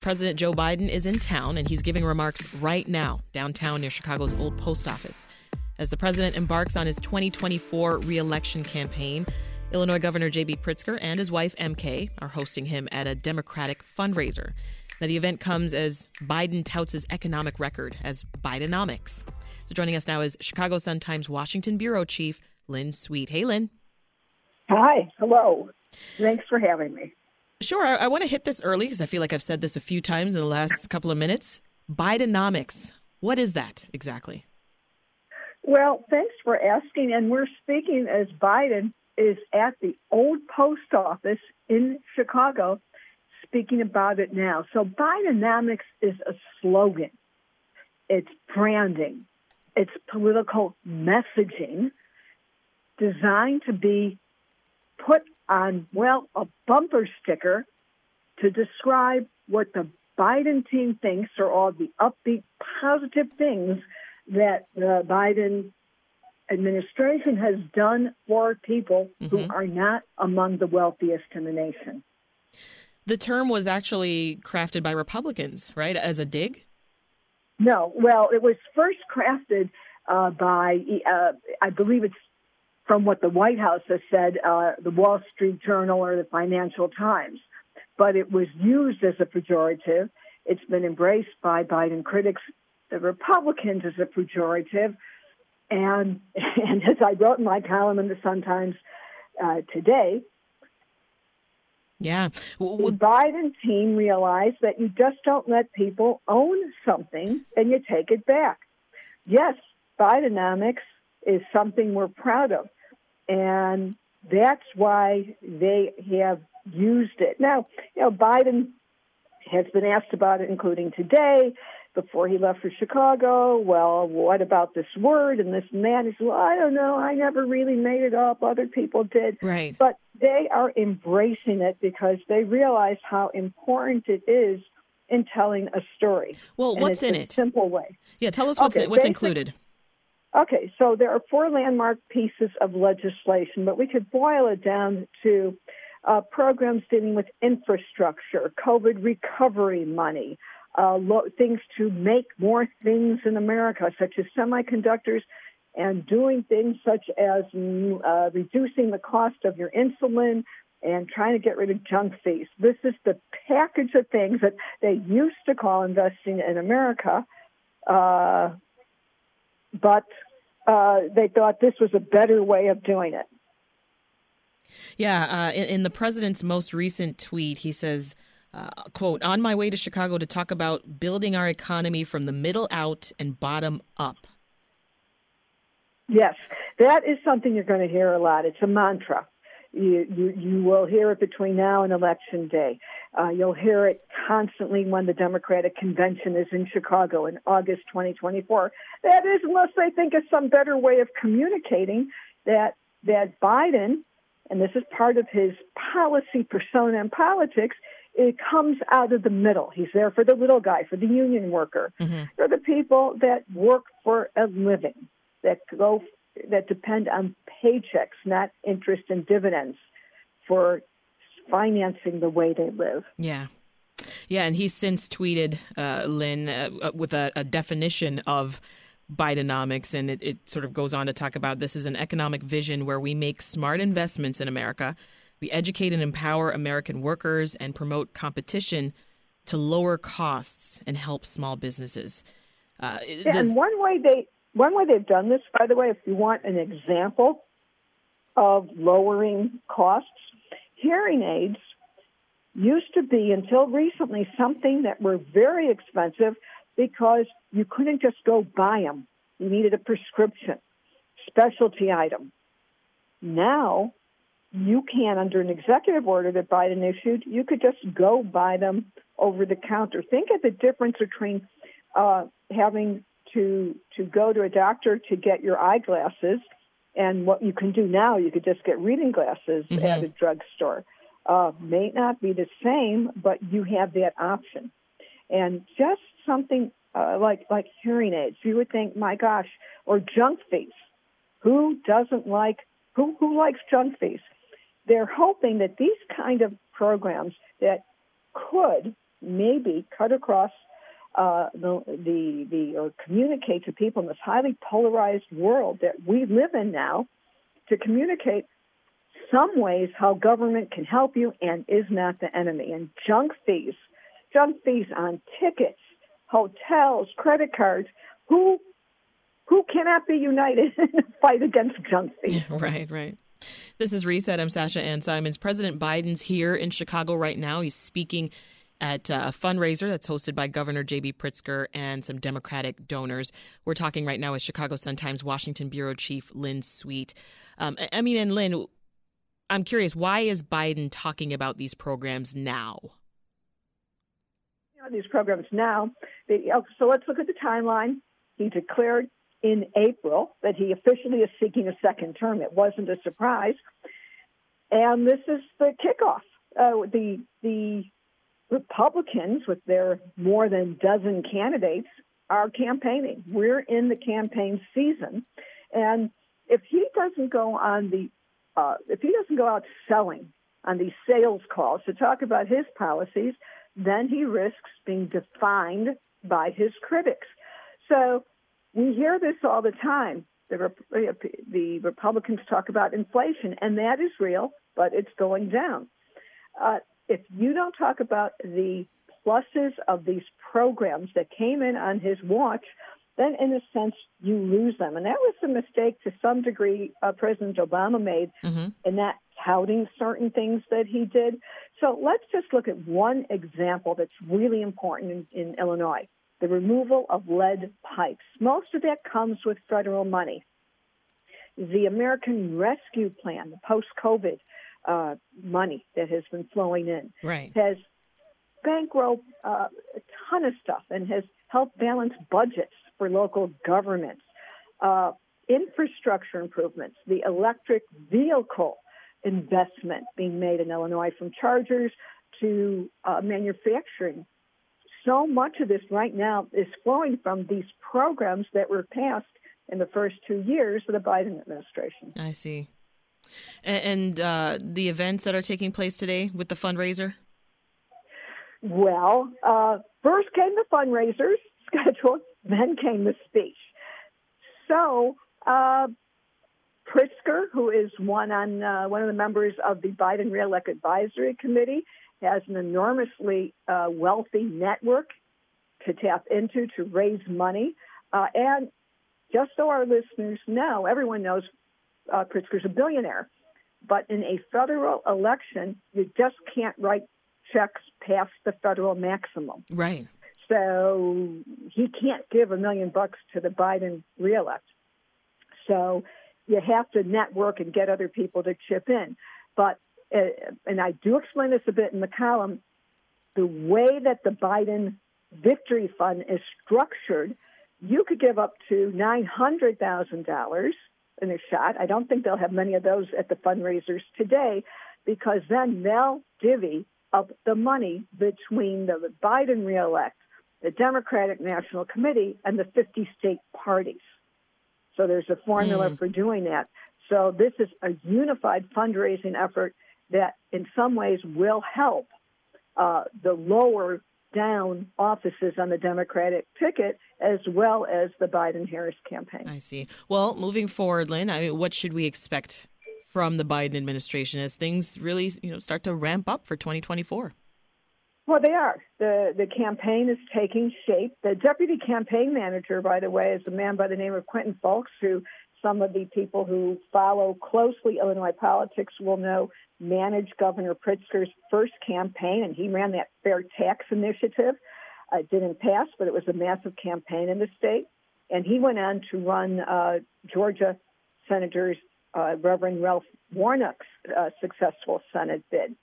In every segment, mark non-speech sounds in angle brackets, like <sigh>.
President Joe Biden is in town and he's giving remarks right now downtown near Chicago's old post office. As the president embarks on his 2024 reelection campaign, Illinois Governor J.B. Pritzker and his wife MK are hosting him at a Democratic fundraiser. Now, the event comes as Biden touts his economic record as Bidenomics. So, joining us now is Chicago Sun Times Washington bureau chief Lynn Sweet. Hey, Lynn. Hi. Hello. Thanks for having me. Sure. I, I want to hit this early because I feel like I've said this a few times in the last couple of minutes. Bidenomics. What is that exactly? Well, thanks for asking. And we're speaking as Biden is at the old post office in Chicago speaking about it now. So Bidenomics is a slogan. It's branding. It's political messaging designed to be put on, well, a bumper sticker to describe what the Biden team thinks are all the upbeat, positive things that the Biden administration has done for people mm-hmm. who are not among the wealthiest in the nation. The term was actually crafted by Republicans, right, as a dig? No, well, it was first crafted uh, by, uh, I believe it's from what the White House has said, uh, the Wall Street Journal or the Financial Times. But it was used as a pejorative. It's been embraced by Biden critics, the Republicans, as a pejorative. And, <laughs> and as I wrote in my column in the Sun Times uh, today, yeah. Well, the Biden team realized that you just don't let people own something and you take it back. Yes, Bidenomics is something we're proud of. And that's why they have used it. Now, you know, Biden has been asked about it, including today, before he left for Chicago. Well, what about this word and this man? He said, well, I don't know. I never really made it up. Other people did. Right. But they are embracing it because they realize how important it is in telling a story. Well, and what's in it? Simple way. Yeah, tell us what's okay, what's included. Okay, so there are four landmark pieces of legislation, but we could boil it down to uh, programs dealing with infrastructure, COVID recovery money, uh, lo- things to make more things in America, such as semiconductors, and doing things such as mm, uh, reducing the cost of your insulin and trying to get rid of junk fees. This is the package of things that they used to call investing in America. Uh, but uh, they thought this was a better way of doing it. Yeah, uh, in, in, the president's most recent tweet, he says, uh, "quote On my way to Chicago to talk about building our economy from the middle out and bottom up." Yes, that is something you're going to hear a lot. It's a mantra. You, you, you will hear it between now and election day. Uh, you'll hear it constantly when the Democratic convention is in Chicago in August 2024. That is, unless they think of some better way of communicating that that Biden, and this is part of his policy persona in politics, it comes out of the middle. He's there for the little guy, for the union worker, mm-hmm. for the people that work for a living, that go that depend on paychecks, not interest and dividends for financing the way they live. Yeah. Yeah, and he's since tweeted, uh, Lynn, uh, uh, with a, a, definition of Bidenomics, and it, it sort of goes on to talk about this is an economic vision where we make smart investments in America, we educate and empower American workers, and promote competition to lower costs and help small businesses. Uh, yeah, does... and one way they one way they've done this, by the way, if you want an example of lowering costs, hearing aids used to be until recently something that were very expensive because you couldn't just go buy them. You needed a prescription, specialty item. Now, you can, under an executive order that Biden issued, you could just go buy them over the counter. Think of the difference between uh, having to to go to a doctor to get your eyeglasses, and what you can do now, you could just get reading glasses mm-hmm. at a drugstore. Uh, may not be the same, but you have that option. And just something uh, like like hearing aids, you would think, my gosh, or junk fees. Who doesn't like who who likes junk fees? They're hoping that these kind of programs that could maybe cut across uh, the, the, the, or communicate to people in this highly polarized world that we live in now to communicate some ways how government can help you and is not the enemy. And junk fees, junk fees on tickets, hotels, credit cards, who who cannot be united <laughs> in the fight against junk fees? <laughs> right, right. This is Reset. I'm Sasha Ann Simons. President Biden's here in Chicago right now. He's speaking at a fundraiser that's hosted by Governor J.B. Pritzker and some Democratic donors. We're talking right now with Chicago Sun-Times Washington bureau chief Lynn Sweet. Um, I mean, and Lynn, I'm curious, why is Biden talking about these programs now? These programs now. Oh, so let's look at the timeline. He declared in April that he officially is seeking a second term. It wasn't a surprise, and this is the kickoff. Uh, the the Republicans, with their more than dozen candidates, are campaigning. We're in the campaign season, and if he doesn't go on the, uh, if he doesn't go out selling on these sales calls to talk about his policies, then he risks being defined by his critics. So we hear this all the time. The, the Republicans talk about inflation, and that is real, but it's going down. Uh, if you don't talk about the pluses of these programs that came in on his watch, then in a sense you lose them. And that was a mistake to some degree uh, President Obama made mm-hmm. in that touting certain things that he did. So let's just look at one example that's really important in, in Illinois the removal of lead pipes. Most of that comes with federal money. The American Rescue Plan, the post COVID uh, money that has been flowing in, right. has bankrolled uh, a ton of stuff and has helped balance budgets for local governments. Uh, infrastructure improvements, the electric vehicle investment being made in Illinois from chargers to uh, manufacturing. So much of this right now is flowing from these programs that were passed in the first two years of the Biden administration. I see. And, uh, the events that are taking place today with the fundraiser? Well, uh, first came the fundraisers <laughs> scheduled, then came the speech. So, uh, Pritzker, who is one on uh, one of the members of the Biden Reelect Advisory Committee, has an enormously uh, wealthy network to tap into to raise money. Uh, and just so our listeners know, everyone knows uh, Pritzker's a billionaire. But in a federal election, you just can't write checks past the federal maximum. Right. So he can't give a million bucks to the Biden reelect. So you have to network and get other people to chip in. But, uh, and I do explain this a bit in the column, the way that the Biden Victory Fund is structured, you could give up to $900,000 in a shot. I don't think they'll have many of those at the fundraisers today because then they'll divvy up the money between the Biden reelect, the Democratic National Committee, and the 50 state parties. So there's a formula mm. for doing that. So this is a unified fundraising effort that in some ways will help uh, the lower down offices on the Democratic ticket as well as the Biden Harris campaign. I see. Well, moving forward, Lynn, I mean, what should we expect from the Biden administration as things really, you know, start to ramp up for 2024? Well, they are. The the campaign is taking shape. The deputy campaign manager, by the way, is a man by the name of Quentin Fulks, who some of the people who follow closely Illinois politics will know managed Governor Pritzker's first campaign, and he ran that fair tax initiative. It didn't pass, but it was a massive campaign in the state. And he went on to run uh, Georgia Senators uh, Reverend Ralph Warnock's uh, successful Senate bid.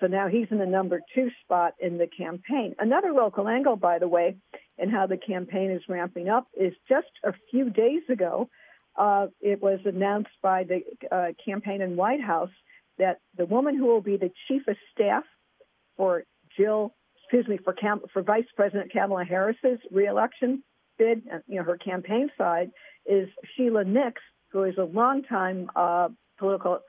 So now he's in the number two spot in the campaign. Another local angle, by the way, and how the campaign is ramping up is just a few days ago, uh, it was announced by the uh, campaign in White House that the woman who will be the chief of staff for Jill, excuse me, for Cam- for Vice President Kamala Harris's reelection bid, uh, you know, her campaign side is Sheila Nix, who is a longtime uh, political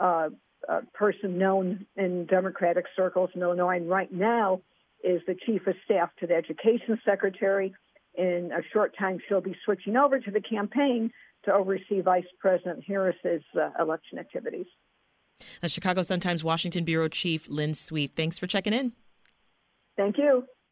uh, uh, person known in Democratic circles in Illinois, and right now is the chief of staff to the education secretary. In a short time, she'll be switching over to the campaign to oversee Vice President Harris's uh, election activities. The Chicago Sun-Times Washington bureau chief Lynn Sweet. Thanks for checking in. Thank you.